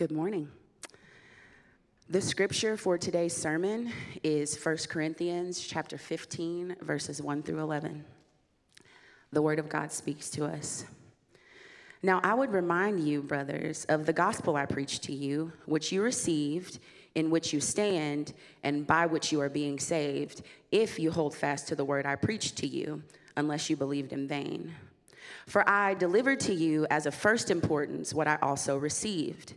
Good morning. The scripture for today's sermon is 1 Corinthians chapter 15 verses 1 through 11. The word of God speaks to us. Now I would remind you, brothers, of the gospel I preached to you, which you received, in which you stand, and by which you are being saved, if you hold fast to the word I preached to you, unless you believed in vain. For I delivered to you as of first importance what I also received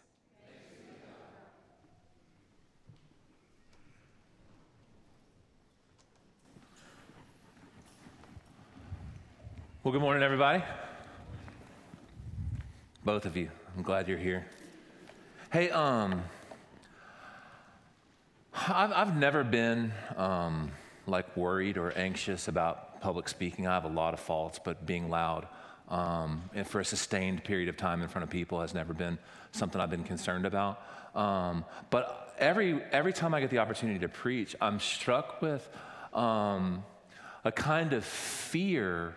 Well, good morning, everybody. Both of you. I'm glad you're here. Hey, um, I've, I've never been um, like worried or anxious about public speaking. I have a lot of faults, but being loud um, and for a sustained period of time in front of people has never been something I've been concerned about. Um, but every every time I get the opportunity to preach, I'm struck with um, a kind of fear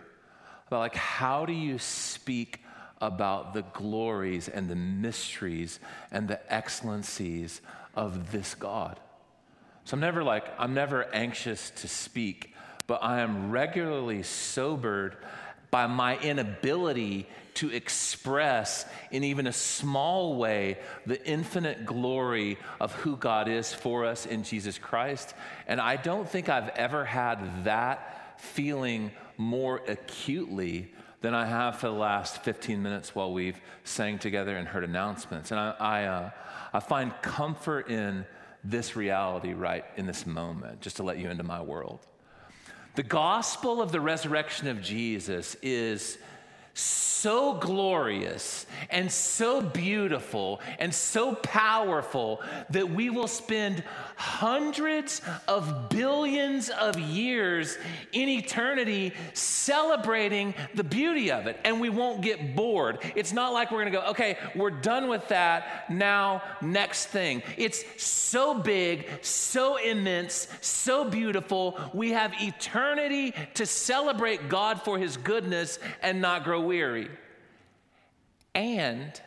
about like how do you speak about the glories and the mysteries and the excellencies of this God. So I'm never like, I'm never anxious to speak, but I am regularly sobered by my inability to express in even a small way the infinite glory of who God is for us in Jesus Christ. And I don't think I've ever had that feeling more acutely than I have for the last 15 minutes while we've sang together and heard announcements. And I, I, uh, I find comfort in this reality right in this moment, just to let you into my world. The gospel of the resurrection of Jesus is so glorious and so beautiful and so powerful that we will spend hundreds of billions of years in eternity celebrating the beauty of it and we won't get bored. It's not like we're going to go, okay, we're done with that. Now, next thing. It's so big, so immense, so beautiful. We have eternity to celebrate God for his goodness and not grow weary. And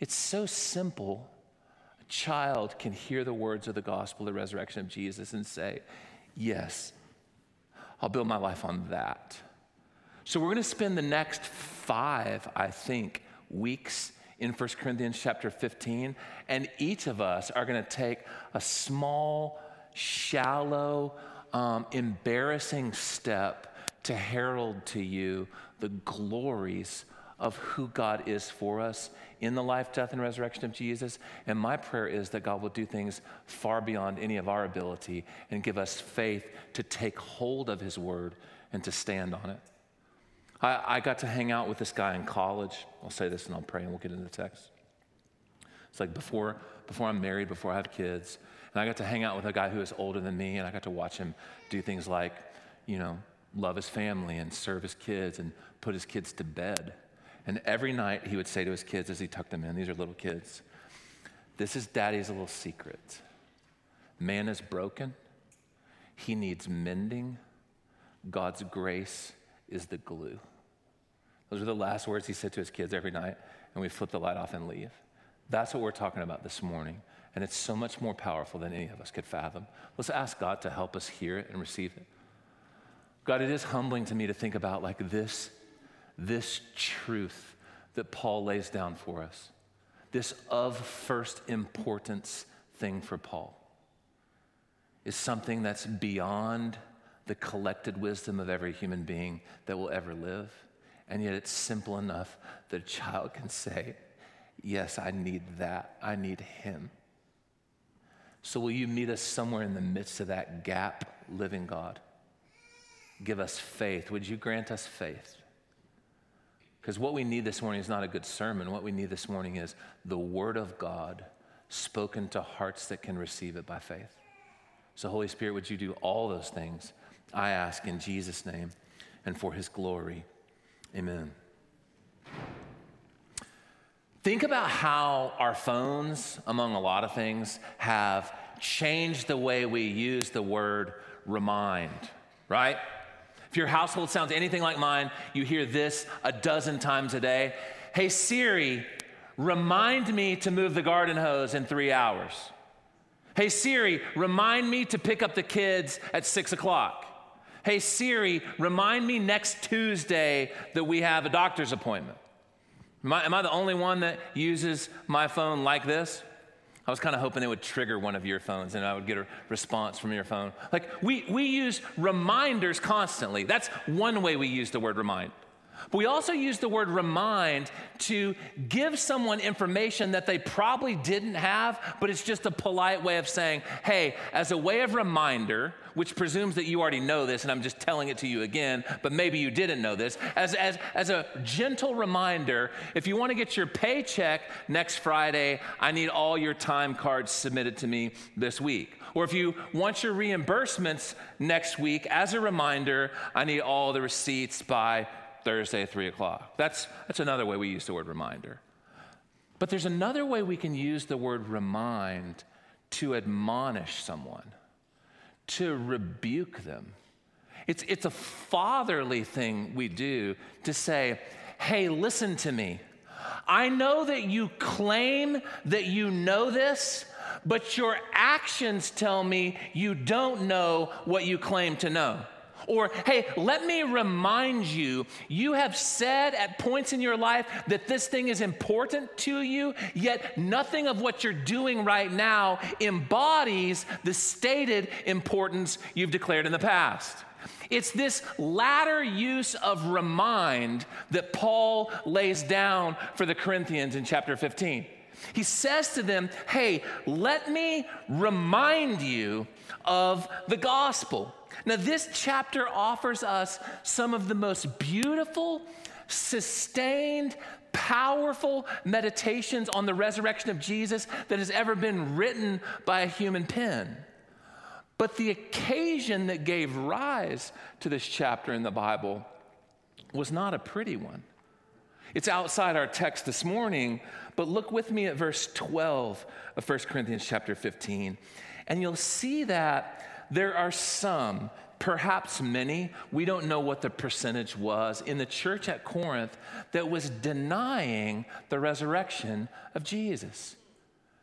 it's so simple. A child can hear the words of the gospel, the resurrection of Jesus, and say, Yes, I'll build my life on that. So we're going to spend the next five, I think, weeks in 1 Corinthians chapter 15, and each of us are going to take a small, shallow, um, embarrassing step to herald to you the glories of who God is for us in the life, death, and resurrection of Jesus. And my prayer is that God will do things far beyond any of our ability and give us faith to take hold of His word and to stand on it. I, I got to hang out with this guy in college. I'll say this and I'll pray and we'll get into the text. It's like before, before I'm married, before I have kids. And I got to hang out with a guy who is older than me, and I got to watch him do things like, you know, love his family and serve his kids and put his kids to bed. And every night he would say to his kids as he tucked them in, these are little kids, this is daddy's little secret. Man is broken, he needs mending. God's grace is the glue. Those are the last words he said to his kids every night, and we flip the light off and leave. That's what we're talking about this morning, and it's so much more powerful than any of us could fathom. Let's ask God to help us hear it and receive it. God, it is humbling to me to think about like this, this truth that Paul lays down for us, this of first importance thing for Paul. is something that's beyond the collected wisdom of every human being that will ever live. And yet it's simple enough that a child can say, Yes, I need that. I need him. So, will you meet us somewhere in the midst of that gap, living God? Give us faith. Would you grant us faith? Because what we need this morning is not a good sermon. What we need this morning is the Word of God spoken to hearts that can receive it by faith. So, Holy Spirit, would you do all those things? I ask in Jesus' name and for His glory. Amen. Think about how our phones, among a lot of things, have changed the way we use the word remind, right? If your household sounds anything like mine, you hear this a dozen times a day. Hey, Siri, remind me to move the garden hose in three hours. Hey, Siri, remind me to pick up the kids at six o'clock. Hey, Siri, remind me next Tuesday that we have a doctor's appointment. Am I, am I the only one that uses my phone like this? I was kind of hoping it would trigger one of your phones and I would get a response from your phone. Like, we, we use reminders constantly. That's one way we use the word remind. But we also use the word remind to give someone information that they probably didn't have, but it's just a polite way of saying, hey, as a way of reminder, which presumes that you already know this, and I'm just telling it to you again, but maybe you didn't know this, as, as, as a gentle reminder, if you want to get your paycheck next Friday, I need all your time cards submitted to me this week. Or if you want your reimbursements next week, as a reminder, I need all the receipts by Thursday at 3 o'clock. That's, that's another way we use the word reminder. But there's another way we can use the word remind to admonish someone, to rebuke them. It's, it's a fatherly thing we do to say, hey, listen to me. I know that you claim that you know this, but your actions tell me you don't know what you claim to know. Or, hey, let me remind you, you have said at points in your life that this thing is important to you, yet nothing of what you're doing right now embodies the stated importance you've declared in the past. It's this latter use of remind that Paul lays down for the Corinthians in chapter 15. He says to them, Hey, let me remind you of the gospel. Now, this chapter offers us some of the most beautiful, sustained, powerful meditations on the resurrection of Jesus that has ever been written by a human pen. But the occasion that gave rise to this chapter in the Bible was not a pretty one. It's outside our text this morning, but look with me at verse 12 of 1 Corinthians chapter 15, and you'll see that there are some, perhaps many, we don't know what the percentage was, in the church at Corinth that was denying the resurrection of Jesus.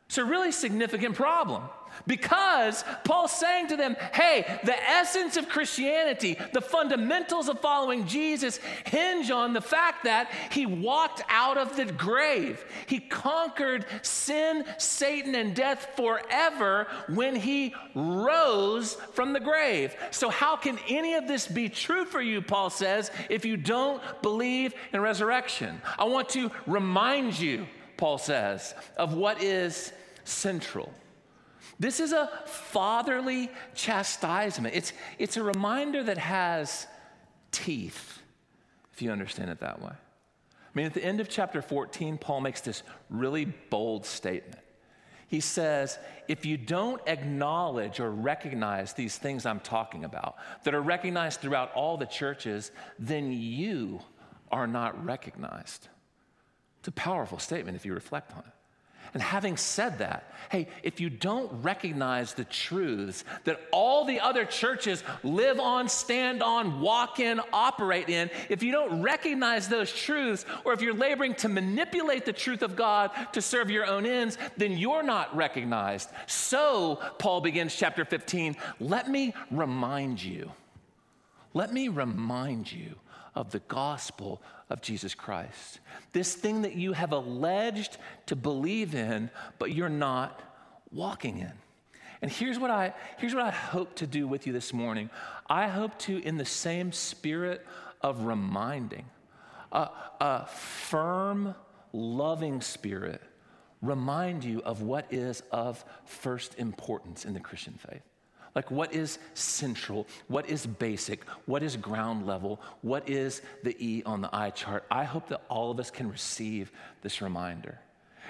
It's a really significant problem. Because Paul's saying to them, hey, the essence of Christianity, the fundamentals of following Jesus hinge on the fact that he walked out of the grave. He conquered sin, Satan, and death forever when he rose from the grave. So, how can any of this be true for you, Paul says, if you don't believe in resurrection? I want to remind you, Paul says, of what is central. This is a fatherly chastisement. It's, it's a reminder that has teeth, if you understand it that way. I mean, at the end of chapter 14, Paul makes this really bold statement. He says, if you don't acknowledge or recognize these things I'm talking about, that are recognized throughout all the churches, then you are not recognized. It's a powerful statement if you reflect on it. And having said that, hey, if you don't recognize the truths that all the other churches live on, stand on, walk in, operate in, if you don't recognize those truths, or if you're laboring to manipulate the truth of God to serve your own ends, then you're not recognized. So, Paul begins chapter 15 let me remind you, let me remind you of the gospel of Jesus Christ. This thing that you have alleged to believe in, but you're not walking in. And here's what I here's what I hope to do with you this morning. I hope to, in the same spirit of reminding, a, a firm, loving spirit, remind you of what is of first importance in the Christian faith. Like, what is central? What is basic? What is ground level? What is the E on the eye chart? I hope that all of us can receive this reminder.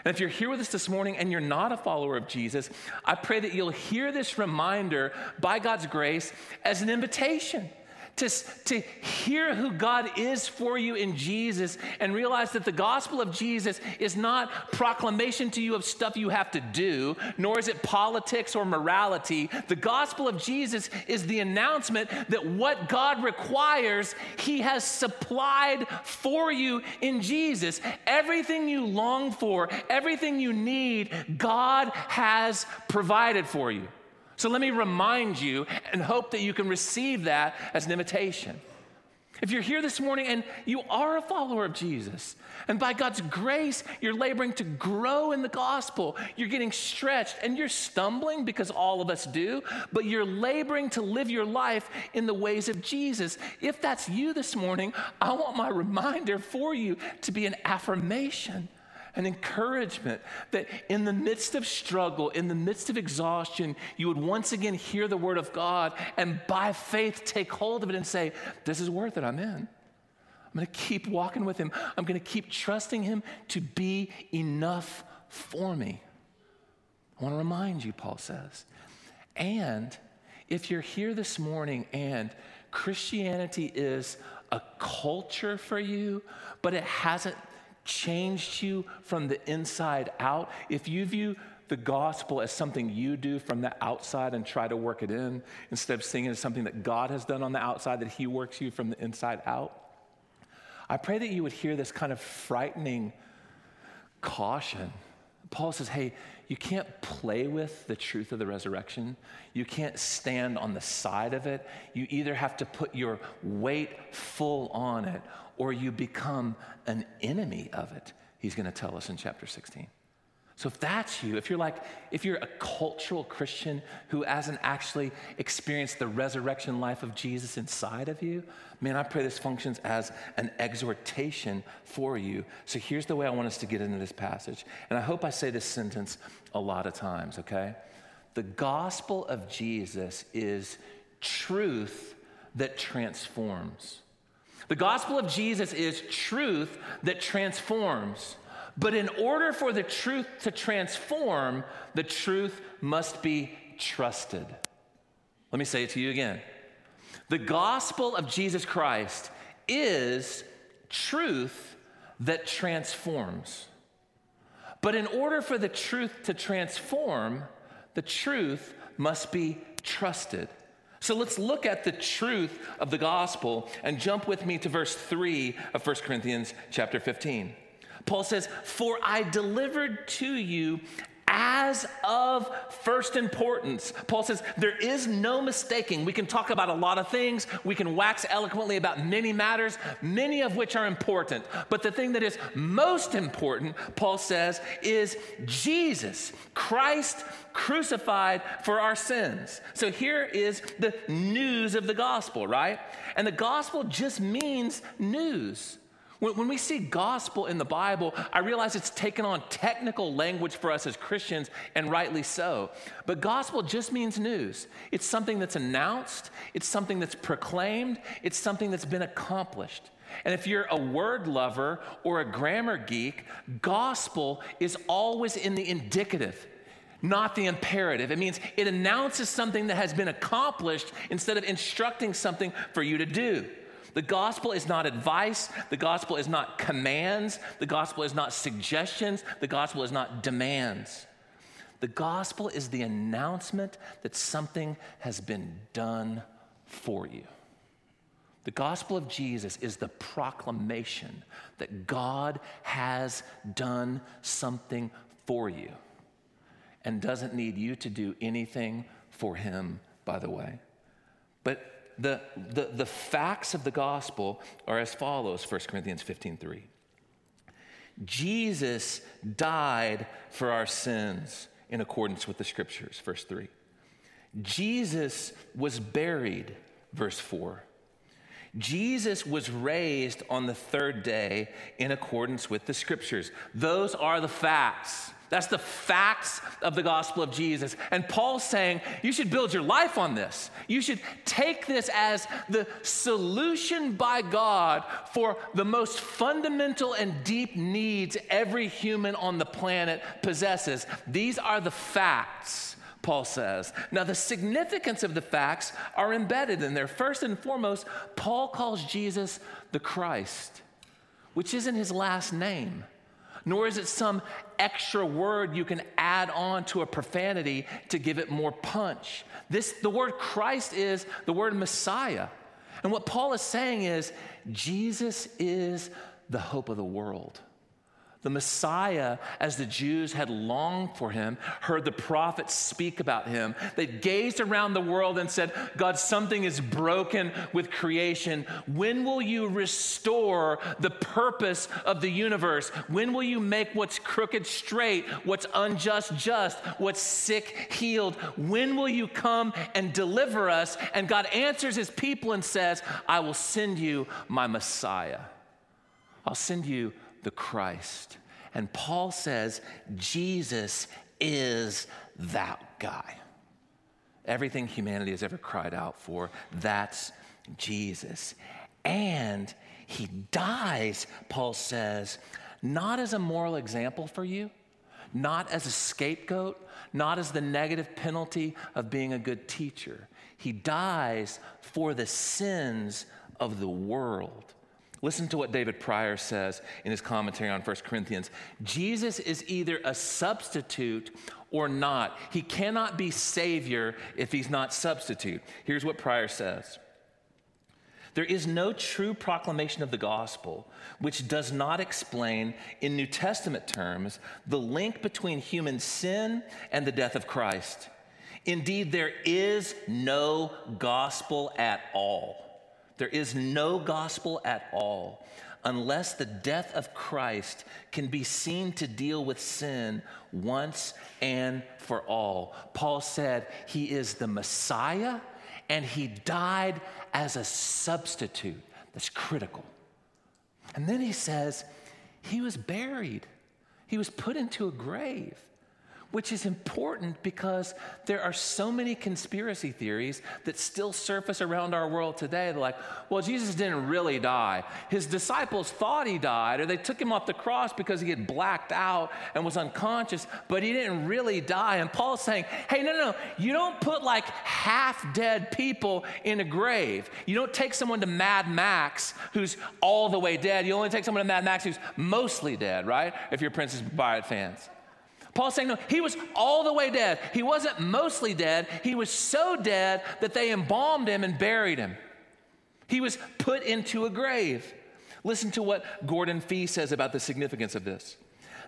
And if you're here with us this morning and you're not a follower of Jesus, I pray that you'll hear this reminder by God's grace as an invitation to, to hear who God is for you in Jesus and realize that the gospel of Jesus is not proclamation to you of stuff you have to do, nor is it politics or morality. The gospel of Jesus is the announcement that what God requires, He has supplied for you in Jesus. Everything you long for, everything you need, God has provided for you. So let me remind you and hope that you can receive that as an invitation. If you're here this morning and you are a follower of Jesus, and by God's grace, you're laboring to grow in the gospel, you're getting stretched and you're stumbling because all of us do, but you're laboring to live your life in the ways of Jesus. If that's you this morning, I want my reminder for you to be an affirmation an encouragement that in the midst of struggle, in the midst of exhaustion, you would once again hear the word of God and by faith take hold of it and say, This is worth it, I'm in. I'm gonna keep walking with him. I'm gonna keep trusting him to be enough for me. I wanna remind you, Paul says. And if you're here this morning and Christianity is a culture for you, but it hasn't changed you from the inside out, if you view the gospel as something you do from the outside and try to work it in, instead of seeing it as something that God has done on the outside, that He works you from the inside out, I pray that you would hear this kind of frightening caution. Paul says, hey, you can't play with the truth of the resurrection. You can't stand on the side of it. You either have to put your weight full on it or you become an enemy of it, he's going to tell us in chapter 16. So if that's you, if you're like, if you're a cultural Christian who hasn't actually experienced the resurrection life of Jesus inside of you, man, I pray this functions as an exhortation for you. So here's the way I want us to get into this passage. And I hope I say this sentence a lot of times, okay? The gospel of Jesus is truth that transforms. The gospel of Jesus is truth that transforms. But in order for the truth to transform, the truth must be trusted. Let me say it to you again. The gospel of Jesus Christ is truth that transforms. But in order for the truth to transform, the truth must be trusted. So let's look at the truth of the gospel and jump with me to verse 3 of 1 Corinthians chapter 15. Paul says, For I delivered to you as of first importance. Paul says, There is no mistaking. We can talk about a lot of things, we can wax eloquently about many matters, many of which are important. But the thing that is most important, Paul says, is Jesus, Christ crucified for our sins. So here is the news of the gospel, right? And the gospel just means news. When, we see gospel in the Bible, I realize it's taken on technical language for us as Christians, and rightly so. But gospel just means news. It's something that's announced, it's something that's proclaimed, it's something that's been accomplished. And if you're a word lover or a grammar geek, gospel is always in the indicative not the imperative. It means it announces something that has been accomplished instead of instructing something for you to do. The gospel is not advice. The gospel is not commands. The gospel is not suggestions. The gospel is not demands. The gospel is the announcement that something has been done for you. The gospel of Jesus is the proclamation that God has done something for you and doesn't need you to do anything for him, by the way. But the, the, the facts of the gospel are as follows 1 Corinthians 15 3. Jesus died for our sins in accordance with the scriptures, verse 3. Jesus was buried, verse 4. Jesus was raised on the third day in accordance with the scriptures. Those are the facts. That's the facts of the gospel of Jesus. And Paul's saying you should build your life on this. You should take this as the solution by God for the most fundamental and deep needs every human on the planet possesses. These are the facts. Paul says. Now, the significance of the facts are embedded in there. First and foremost, Paul calls Jesus the Christ, which isn't his last name, nor is it some extra word you can add on to a profanity to give it more punch. This, the word Christ is the word Messiah. And what Paul is saying is Jesus is the hope of the world. The Messiah, as the Jews had longed for him, heard the prophets speak about him. They gazed around the world and said, God, something is broken with creation. When will you restore the purpose of the universe? When will you make what's crooked straight, what's unjust just, what's sick healed? When will you come and deliver us? And God answers his people and says, I will send you my Messiah. I'll send you the Christ. And Paul says Jesus is that guy. Everything humanity has ever cried out for, that's Jesus. And he dies, Paul says, not as a moral example for you, not as a scapegoat, not as the negative penalty of being a good teacher. He dies for the sins of the world. Listen to what David Prior says in his commentary on 1 Corinthians. Jesus is either a substitute or not. He cannot be Savior if he's not substitute. Here's what Prior says There is no true proclamation of the gospel which does not explain, in New Testament terms, the link between human sin and the death of Christ. Indeed, there is no gospel at all there is no gospel at all unless the death of Christ can be seen to deal with sin once and for all. Paul said he is the Messiah and he died as a substitute. That's critical. And then he says he was buried, he was put into a grave which is important because there are so many conspiracy theories that still surface around our world today. They're like, well, Jesus didn't really die. His disciples thought he died, or they took him off the cross because he had blacked out and was unconscious, but he didn't really die. And Paul's saying, hey, no, no, no, you don't put like half dead people in a grave. You don't take someone to Mad Max who's all the way dead. You only take someone to Mad Max who's mostly dead, right? If you're Princess Bride fans. Paul's saying, no, he was all the way dead. He wasn't mostly dead. He was so dead that they embalmed him and buried him. He was put into a grave. Listen to what Gordon Fee says about the significance of this.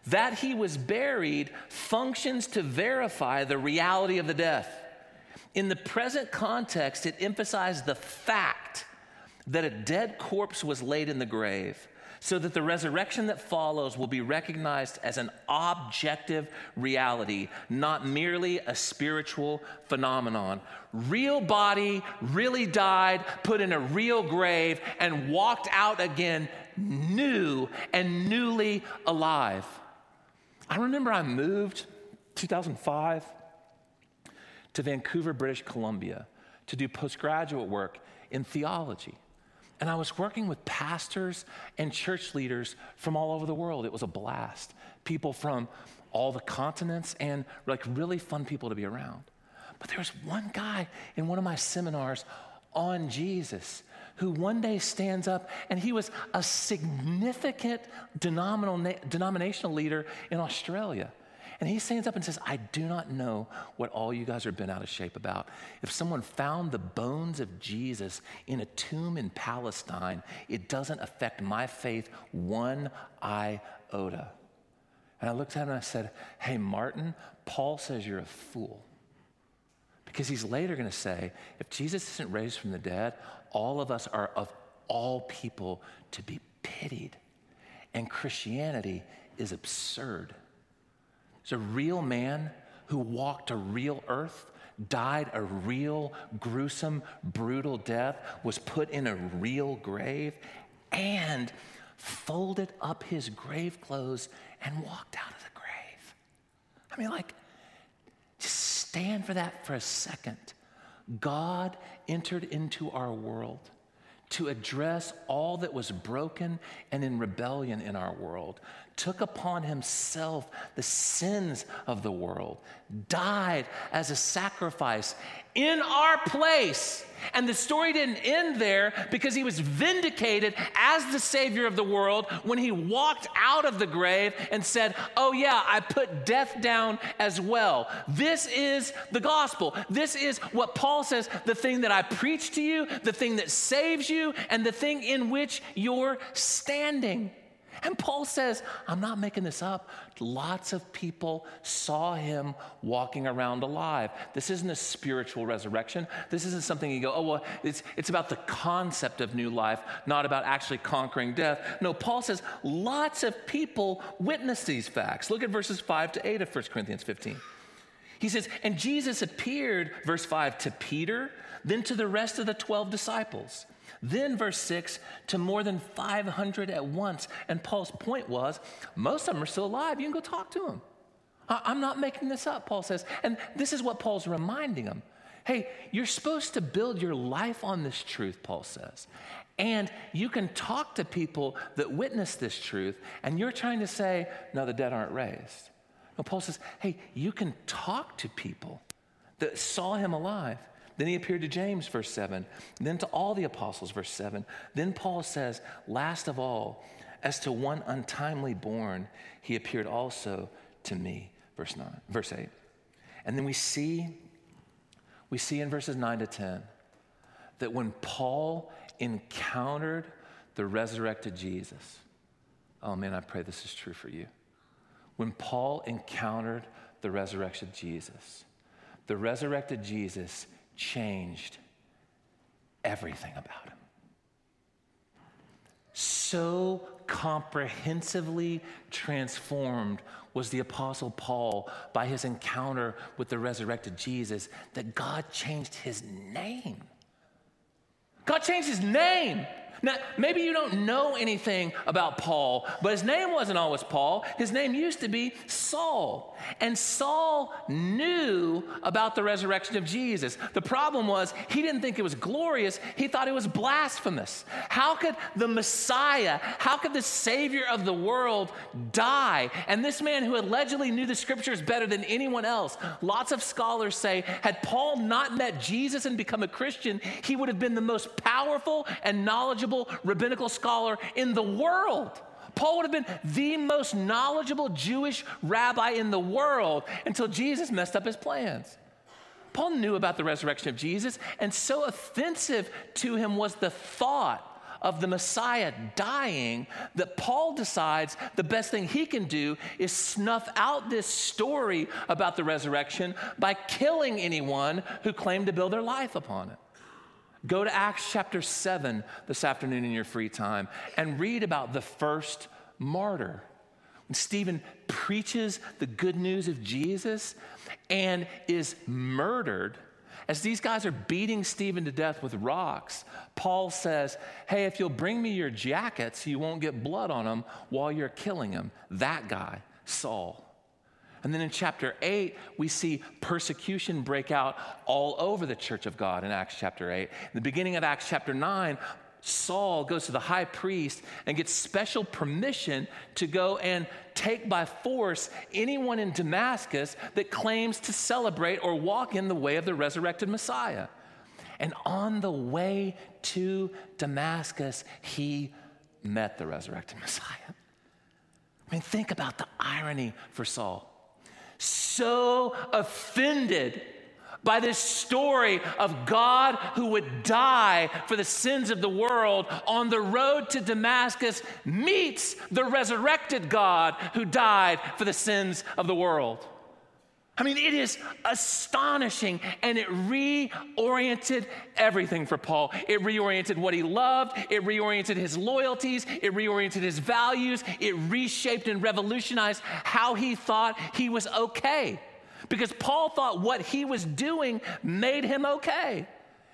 That he was buried functions to verify the reality of the death. In the present context, it emphasized the fact that a dead corpse was laid in the grave so that the resurrection that follows will be recognized as an objective reality, not merely a spiritual phenomenon. Real body really died, put in a real grave, and walked out again new and newly alive. I remember I moved 2005 to Vancouver, British Columbia to do postgraduate work in theology. And I was working with pastors and church leaders from all over the world. It was a blast. People from all the continents and like really fun people to be around. But there was one guy in one of my seminars on Jesus who one day stands up and he was a significant denominational leader in Australia. And he stands up and says, I do not know what all you guys are bent out of shape about. If someone found the bones of Jesus in a tomb in Palestine, it doesn't affect my faith one iota. And I looked at him and I said, Hey, Martin, Paul says you're a fool. Because he's later going to say, if Jesus isn't raised from the dead, all of us are of all people to be pitied. And Christianity is absurd. A real man who walked a real earth, died a real, gruesome, brutal death, was put in a real grave, and folded up his grave clothes and walked out of the grave. I mean, like, just stand for that for a second. God entered into our world to address all that was broken and in rebellion in our world, took upon himself the sins of the world, died as a sacrifice in our place. And the story didn't end there because he was vindicated as the Savior of the world when he walked out of the grave and said, Oh, yeah, I put death down as well. This is the gospel. This is what Paul says the thing that I preach to you, the thing that saves you, and the thing in which you're standing. And Paul says, I'm not making this up. Lots of people saw him walking around alive. This isn't a spiritual resurrection. This isn't something you go, oh, well, it's, it's about the concept of new life, not about actually conquering death. No, Paul says lots of people witness these facts. Look at verses 5 to 8 of 1 Corinthians 15. He says, And Jesus appeared, verse 5, to Peter, then to the rest of the 12 disciples. Then, verse 6, to more than 500 at once. And Paul's point was most of them are still alive. You can go talk to them. I'm not making this up, Paul says. And this is what Paul's reminding them. Hey, you're supposed to build your life on this truth, Paul says. And you can talk to people that witness this truth, and you're trying to say, no, the dead aren't raised. No, Paul says, hey, you can talk to people that saw him alive then he appeared to James, verse 7. Then to all the apostles, verse 7. Then Paul says, Last of all, as to one untimely born, he appeared also to me, verse 9, verse 8. And then we see, we see in verses 9 to 10 that when Paul encountered the resurrected Jesus, oh man, I pray this is true for you. When Paul encountered the resurrected Jesus, the resurrected Jesus changed everything about him. So comprehensively transformed was the Apostle Paul by his encounter with the resurrected Jesus that God changed his name. God changed his name. Now, maybe you don't know anything about Paul, but his name wasn't always Paul. His name used to be Saul. And Saul knew about the resurrection of Jesus. The problem was he didn't think it was glorious, he thought it was blasphemous. How could the Messiah, how could the Savior of the world die? And this man who allegedly knew the scriptures better than anyone else, lots of scholars say, had Paul not met Jesus and become a Christian, he would have been the most powerful and knowledgeable knowledgeable rabbinical scholar in the world. Paul would have been the most knowledgeable Jewish rabbi in the world until Jesus messed up his plans. Paul knew about the resurrection of Jesus, and so offensive to him was the thought of the Messiah dying that Paul decides the best thing he can do is snuff out this story about the resurrection by killing anyone who claimed to build their life upon it. Go to Acts chapter 7 this afternoon in your free time and read about the first martyr. Stephen preaches the good news of Jesus and is murdered, as these guys are beating Stephen to death with rocks, Paul says, Hey, if you'll bring me your jackets, you won't get blood on them while you're killing him. That guy, Saul. And then in chapter 8, we see persecution break out all over the church of God in Acts chapter 8. In the beginning of Acts chapter 9, Saul goes to the high priest and gets special permission to go and take by force anyone in Damascus that claims to celebrate or walk in the way of the resurrected Messiah. And on the way to Damascus, he met the resurrected Messiah. I mean, think about the irony for Saul so offended by this story of God who would die for the sins of the world on the road to Damascus meets the resurrected God who died for the sins of the world. I mean, it is astonishing, and it reoriented everything for Paul. It reoriented what he loved, it reoriented his loyalties, it reoriented his values, it reshaped and revolutionized how he thought he was okay. because Paul thought what he was doing made him okay.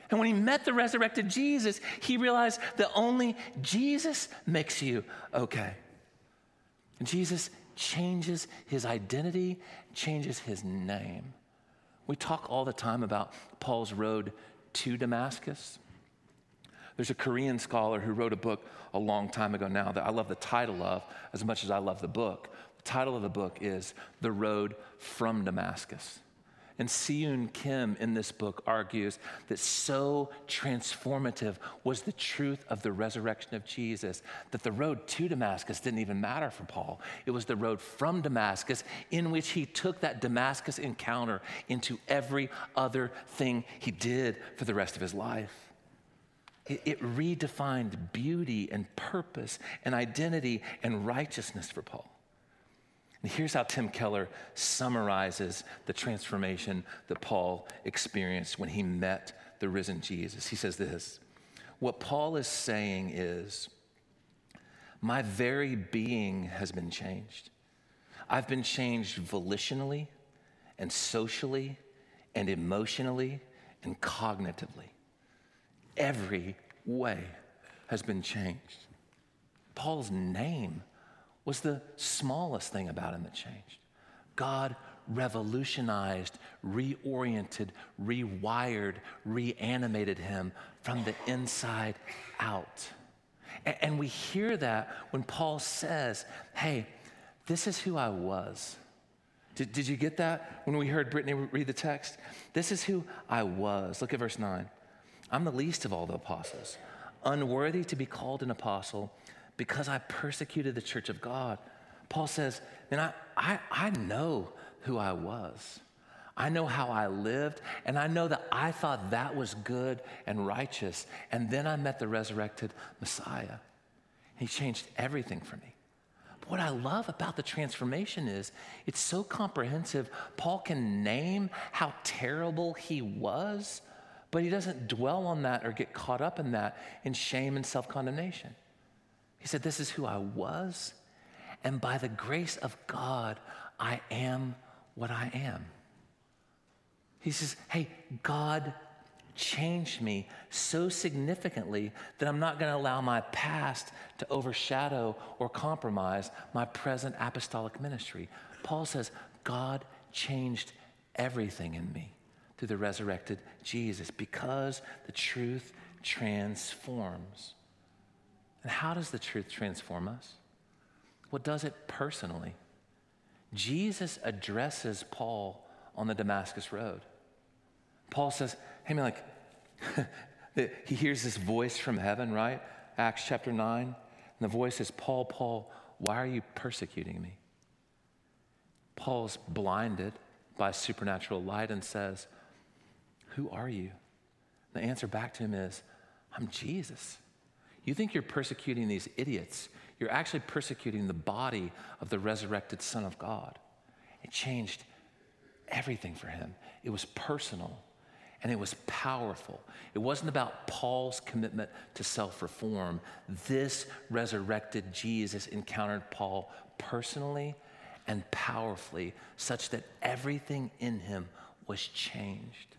And when he met the resurrected Jesus, he realized that only Jesus makes you okay. And Jesus changes his identity, changes his name. We talk all the time about Paul's road to Damascus. There's a Korean scholar who wrote a book a long time ago now that I love the title of as much as I love the book. The title of the book is The Road from Damascus. And Seyoon Kim in this book argues that so transformative was the truth of the resurrection of Jesus that the road to Damascus didn't even matter for Paul. It was the road from Damascus in which he took that Damascus encounter into every other thing he did for the rest of his life. It, it redefined beauty and purpose and identity and righteousness for Paul. Here's how Tim Keller summarizes the transformation that Paul experienced when he met the risen Jesus. He says this What Paul is saying is, My very being has been changed. I've been changed volitionally and socially and emotionally and cognitively. Every way has been changed. Paul's name was the smallest thing about him that changed. God revolutionized, reoriented, rewired, reanimated him from the inside out. And we hear that when Paul says, Hey, this is who I was. Did, did you get that when we heard Brittany read the text? This is who I was. Look at verse 9. I'm the least of all the apostles, unworthy to be called an apostle because I persecuted the church of God. Paul says, and I, I, I know who I was. I know how I lived, and I know that I thought that was good and righteous. And then I met the resurrected Messiah. He changed everything for me. But what I love about the transformation is it's so comprehensive. Paul can name how terrible he was, but he doesn't dwell on that or get caught up in that in shame and self condemnation. He said, This is who I was, and by the grace of God, I am what I am. He says, Hey, God changed me so significantly that I'm not going to allow my past to overshadow or compromise my present apostolic ministry. Paul says, God changed everything in me through the resurrected Jesus because the truth transforms. And how does the truth transform us? What does it personally? Jesus addresses Paul on the Damascus Road. Paul says, Hey, man, like, he hears this voice from heaven, right? Acts chapter 9. And the voice says, Paul, Paul, why are you persecuting me? Paul's blinded by supernatural light and says, Who are you? The answer back to him is, I'm Jesus. You think you're persecuting these idiots. You're actually persecuting the body of the resurrected Son of God. It changed everything for him. It was personal and it was powerful. It wasn't about Paul's commitment to self reform. This resurrected Jesus encountered Paul personally and powerfully, such that everything in him was changed.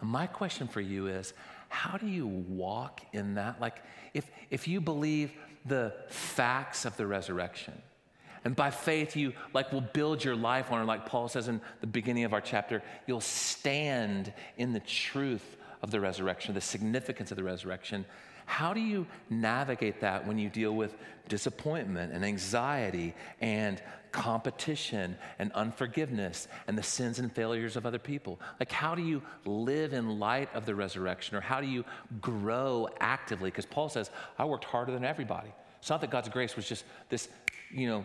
And my question for you is how do you walk in that? Like, if, if you believe the facts of the resurrection, and by faith, you like will build your life on it, like Paul says in the beginning of our chapter, you'll stand in the truth of the resurrection, the significance of the resurrection. How do you navigate that when you deal with disappointment and anxiety and competition and unforgiveness and the sins and failures of other people? Like, how do you live in light of the resurrection or how do you grow actively? Because Paul says, I worked harder than everybody. It's not that God's grace was just this, you know,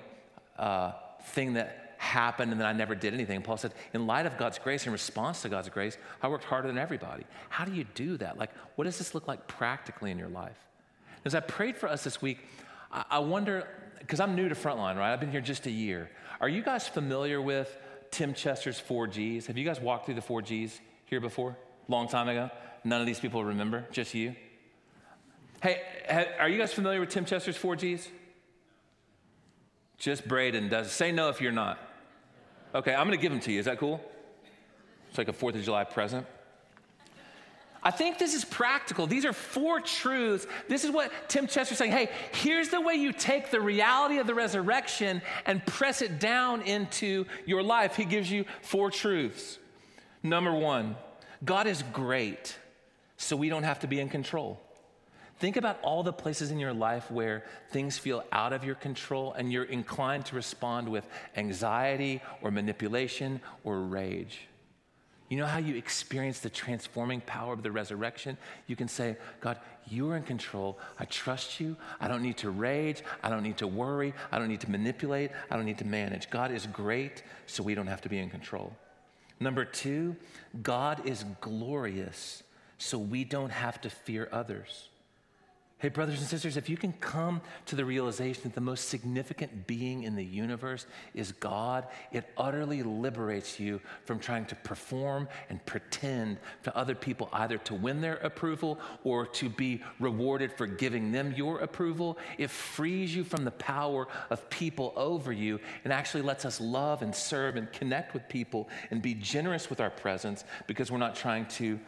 uh, thing that happened and then I never did anything. Paul said, in light of God's grace, in response to God's grace, I worked harder than everybody. How do you do that? Like, what does this look like practically in your life? As I prayed for us this week, I, I wonder, because I'm new to Frontline, right? I've been here just a year. Are you guys familiar with Tim Chester's four G's? Have you guys walked through the four G's here before? Long time ago? None of these people remember, just you? Hey, are you guys familiar with Tim Chester's four G's? Just Braden does. Say no if you're not. Okay, I'm gonna give them to you. Is that cool? It's like a Fourth of July present. I think this is practical. These are four truths. This is what Tim Chester's saying. Hey, here's the way you take the reality of the resurrection and press it down into your life. He gives you four truths. Number one, God is great, so we don't have to be in control. Think about all the places in your life where things feel out of your control and you're inclined to respond with anxiety or manipulation or rage. You know how you experience the transforming power of the resurrection? You can say, God, you're in control. I trust you. I don't need to rage. I don't need to worry. I don't need to manipulate. I don't need to manage. God is great, so we don't have to be in control. Number two, God is glorious, so we don't have to fear others. Hey, brothers and sisters, if you can come to the realization that the most significant being in the universe is God, it utterly liberates you from trying to perform and pretend to other people either to win their approval or to be rewarded for giving them your approval. It frees you from the power of people over you and actually lets us love and serve and connect with people and be generous with our presence because we're not trying to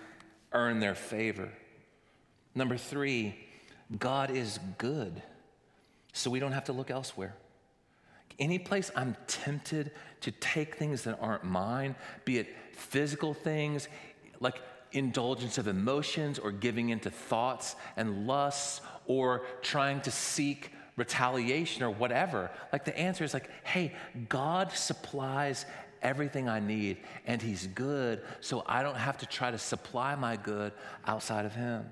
earn their favor. Number three, God is good, so we don't have to look elsewhere. Any place I'm tempted to take things that aren't mine, be it physical things, like indulgence of emotions or giving into thoughts and lusts or trying to seek retaliation or whatever. Like the answer is like, hey, God supplies everything I need and He's good, so I don't have to try to supply my good outside of Him.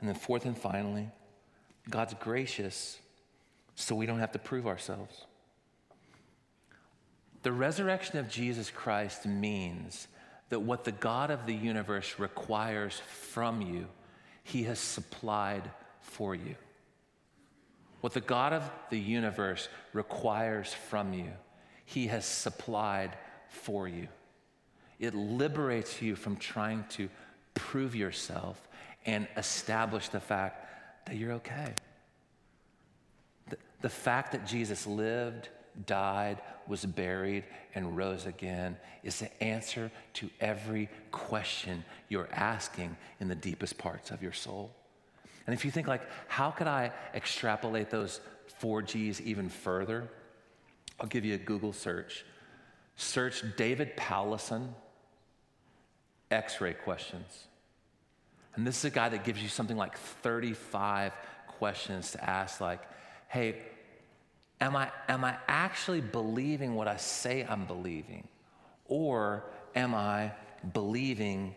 And then, fourth and finally, God's gracious, so we don't have to prove ourselves. The resurrection of Jesus Christ means that what the God of the universe requires from you, he has supplied for you. What the God of the universe requires from you, he has supplied for you. It liberates you from trying to prove yourself and establish the fact that you're okay. The, the fact that Jesus lived, died, was buried, and rose again is the answer to every question you're asking in the deepest parts of your soul. And if you think like, how could I extrapolate those four G's even further? I'll give you a Google search. Search David Powlison X-ray questions. And this is a guy that gives you something like 35 questions to ask, like, hey, am I, am I actually believing what I say I'm believing? Or am I believing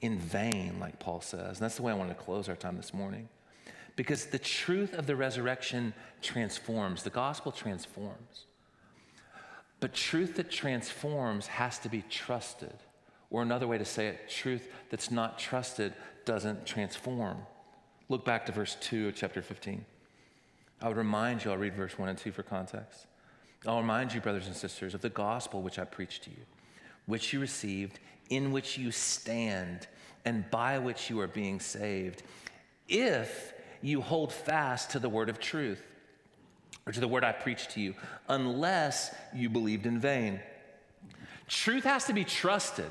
in vain, like Paul says? And that's the way I want to close our time this morning. Because the truth of the resurrection transforms, the gospel transforms. But truth that transforms has to be trusted. Or another way to say it, truth that's not trusted doesn't transform. Look back to verse 2 of chapter 15. I would remind you, I'll read verse 1 and 2 for context. I'll remind you, brothers and sisters, of the gospel which I preached to you, which you received, in which you stand, and by which you are being saved, if you hold fast to the word of truth, or to the word I preached to you, unless you believed in vain. Truth has to be trusted.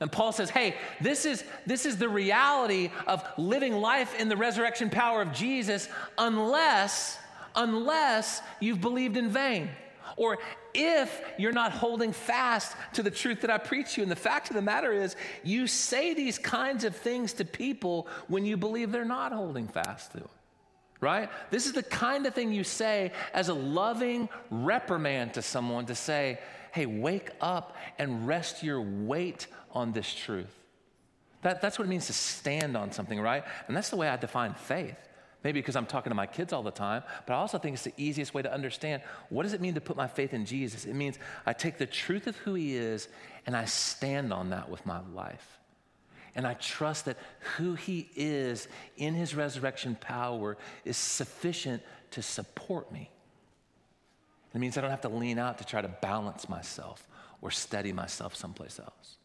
And Paul says, hey, this is, this is the reality of living life in the resurrection power of Jesus unless, unless you've believed in vain. Or if you're not holding fast to the truth that I preach you. And the fact of the matter is, you say these kinds of things to people when you believe they're not holding fast to it. Right? This is the kind of thing you say as a loving reprimand to someone to say, hey, wake up and rest your weight on this truth. That, that's what it means to stand on something, right? And that's the way I define faith. Maybe because I'm talking to my kids all the time, but I also think it's the easiest way to understand what does it mean to put my faith in Jesus? It means I take the truth of who he is and I stand on that with my life. And I trust that who he is in his resurrection power is sufficient to support me. It means I don't have to lean out to try to balance myself or steady myself someplace else.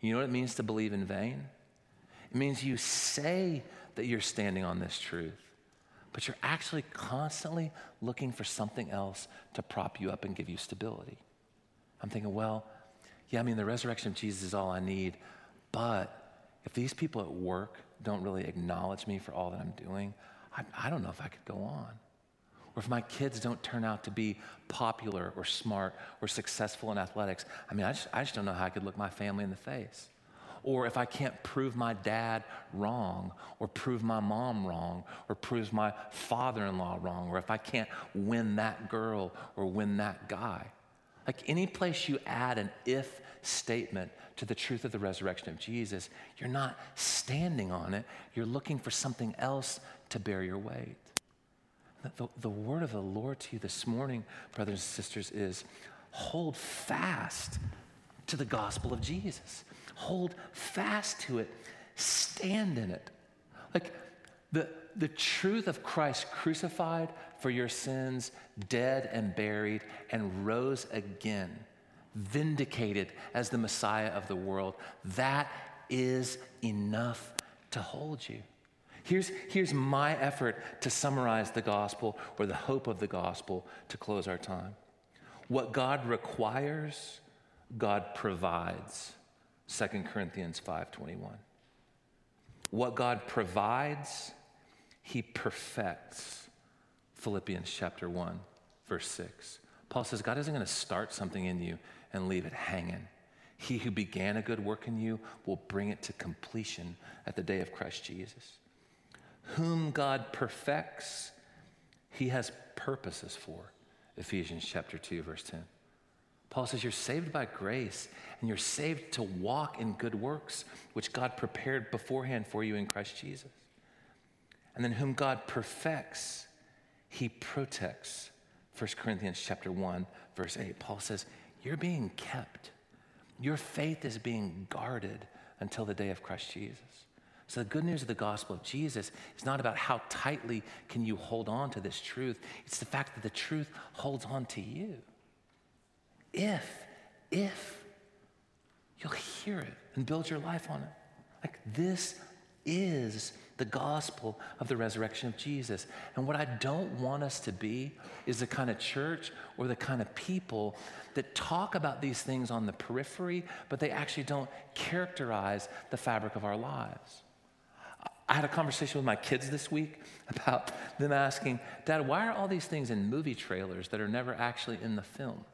You know what it means to believe in vain? It means you say that you're standing on this truth, but you're actually constantly looking for something else to prop you up and give you stability. I'm thinking, well, yeah, I mean, the resurrection of Jesus is all I need, but if these people at work don't really acknowledge me for all that I'm doing, I, I don't know if I could go on. Or if my kids don't turn out to be popular or smart or successful in athletics, I mean, I just, I just don't know how I could look my family in the face. Or if I can't prove my dad wrong, or prove my mom wrong, or prove my father in law wrong, or if I can't win that girl or win that guy. Like any place you add an if statement to the truth of the resurrection of Jesus, you're not standing on it, you're looking for something else to bear your weight. The, the word of the Lord to you this morning, brothers and sisters, is hold fast to the gospel of Jesus. Hold fast to it. Stand in it. Like the, the truth of Christ crucified for your sins, dead and buried, and rose again, vindicated as the Messiah of the world, that is enough to hold you. Here's, here's my effort to summarize the gospel or the hope of the gospel to close our time. What God requires, God provides. 2 Corinthians 5:21. What God provides, he perfects. Philippians chapter 1, verse 6. Paul says God isn't going to start something in you and leave it hanging. He who began a good work in you will bring it to completion at the day of Christ Jesus. Whom God perfects, he has purposes for. Ephesians chapter 2, verse 10. Paul says, You're saved by grace, and you're saved to walk in good works, which God prepared beforehand for you in Christ Jesus. And then, whom God perfects, he protects. 1 Corinthians chapter 1, verse 8. Paul says, You're being kept. Your faith is being guarded until the day of Christ Jesus. So the good news of the gospel of Jesus is not about how tightly can you hold on to this truth. It's the fact that the truth holds on to you if, if you'll hear it and build your life on it. Like this is the gospel of the resurrection of Jesus. And what I don't want us to be is the kind of church or the kind of people that talk about these things on the periphery, but they actually don't characterize the fabric of our lives. I had a conversation with my kids this week about them asking, Dad, why are all these things in movie trailers that are never actually in the film?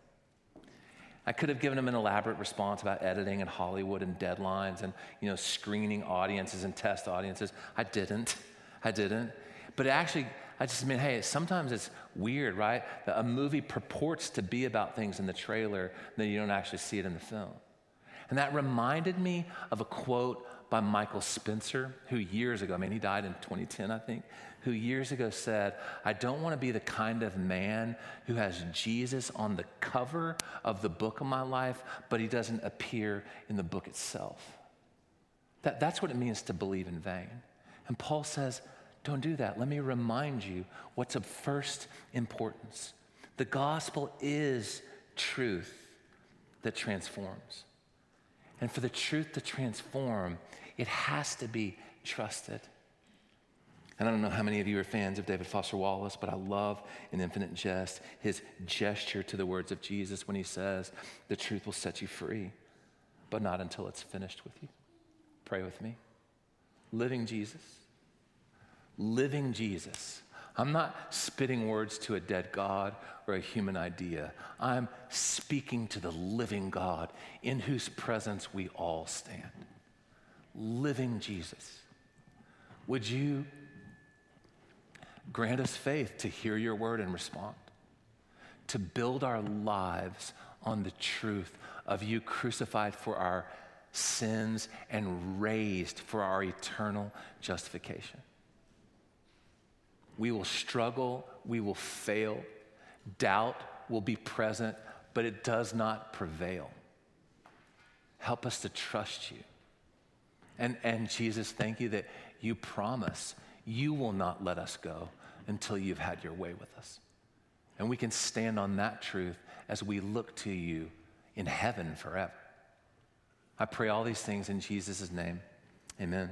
I could have given them an elaborate response about editing and Hollywood and deadlines and you know screening audiences and test audiences. I didn't. I didn't. But actually, I just mean, hey, sometimes it's weird, right? That a movie purports to be about things in the trailer, then you don't actually see it in the film. And that reminded me of a quote by Michael Spencer, who years ago, I mean, he died in 2010, I think, who years ago said, I don't want to be the kind of man who has Jesus on the cover of the book of my life, but he doesn't appear in the book itself. That, that's what it means to believe in vain. And Paul says, don't do that. Let me remind you what's of first importance. The gospel is truth that transforms. And for the truth to transform, it has to be trusted. And I don't know how many of you are fans of David Foster Wallace, but I love in Infinite Jest his gesture to the words of Jesus when he says, The truth will set you free, but not until it's finished with you. Pray with me. Living Jesus. Living Jesus. I'm not spitting words to a dead God or a human idea. I'm speaking to the living God in whose presence we all stand. Living Jesus. Would you Grant us faith to hear your word and respond, to build our lives on the truth of you crucified for our sins and raised for our eternal justification. We will struggle, we will fail, doubt will be present, but it does not prevail. Help us to trust you. And, and Jesus, thank you that you promise you will not let us go until you've had your way with us. And we can stand on that truth as we look to you in heaven forever. I pray all these things in Jesus' name. Amen.